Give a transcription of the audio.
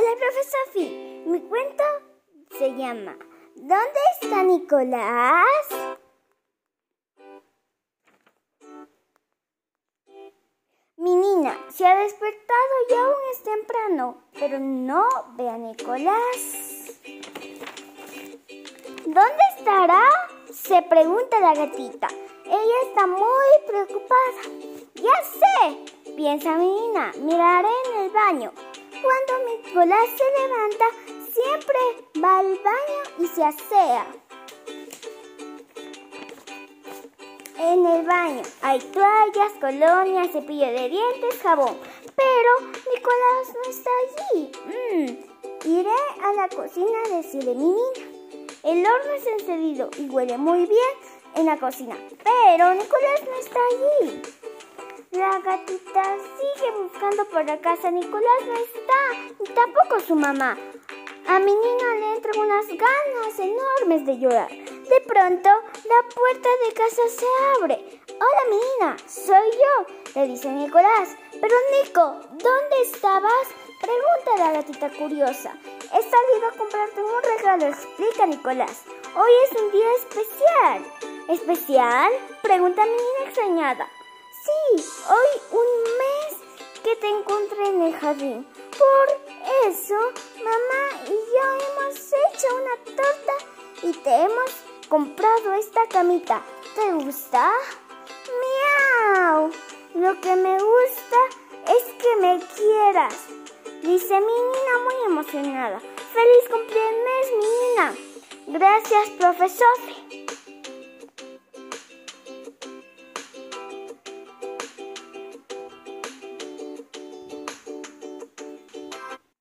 Hola, profesor Sofi. Mi cuento se llama ¿Dónde está Nicolás? Mi niña se ha despertado y aún es temprano, pero no ve a Nicolás. ¿Dónde estará? Se pregunta la gatita. Ella está muy preocupada. Ya sé, piensa mi niña, miraré en el baño. Cuando Nicolás se levanta, siempre va al baño y se asea. En el baño hay toallas, colonias, cepillo de dientes, jabón. Pero Nicolás no está allí. Mm, iré a la cocina a decirle mi niña. El horno es encendido y huele muy bien en la cocina. Pero Nicolás no está allí. La gatita sigue buscando por la casa. Nicolás no está, ni tampoco su mamá. A mi le entran unas ganas enormes de llorar. De pronto, la puerta de casa se abre. Hola, mi niña, soy yo, le dice Nicolás. Pero Nico, ¿dónde estabas? Pregunta la gatita curiosa. He salido a comprarte un regalo, explica Nicolás. Hoy es un día especial. ¿Especial? Pregunta mi niña extrañada. Sí, hoy un mes que te encontré en el jardín. Por eso, mamá y yo hemos hecho una torta y te hemos comprado esta camita. ¿Te gusta? ¡Miau! Lo que me gusta es que me quieras. Dice mi niña muy emocionada. ¡Feliz cumpleaños, mi niña! Gracias, profesor.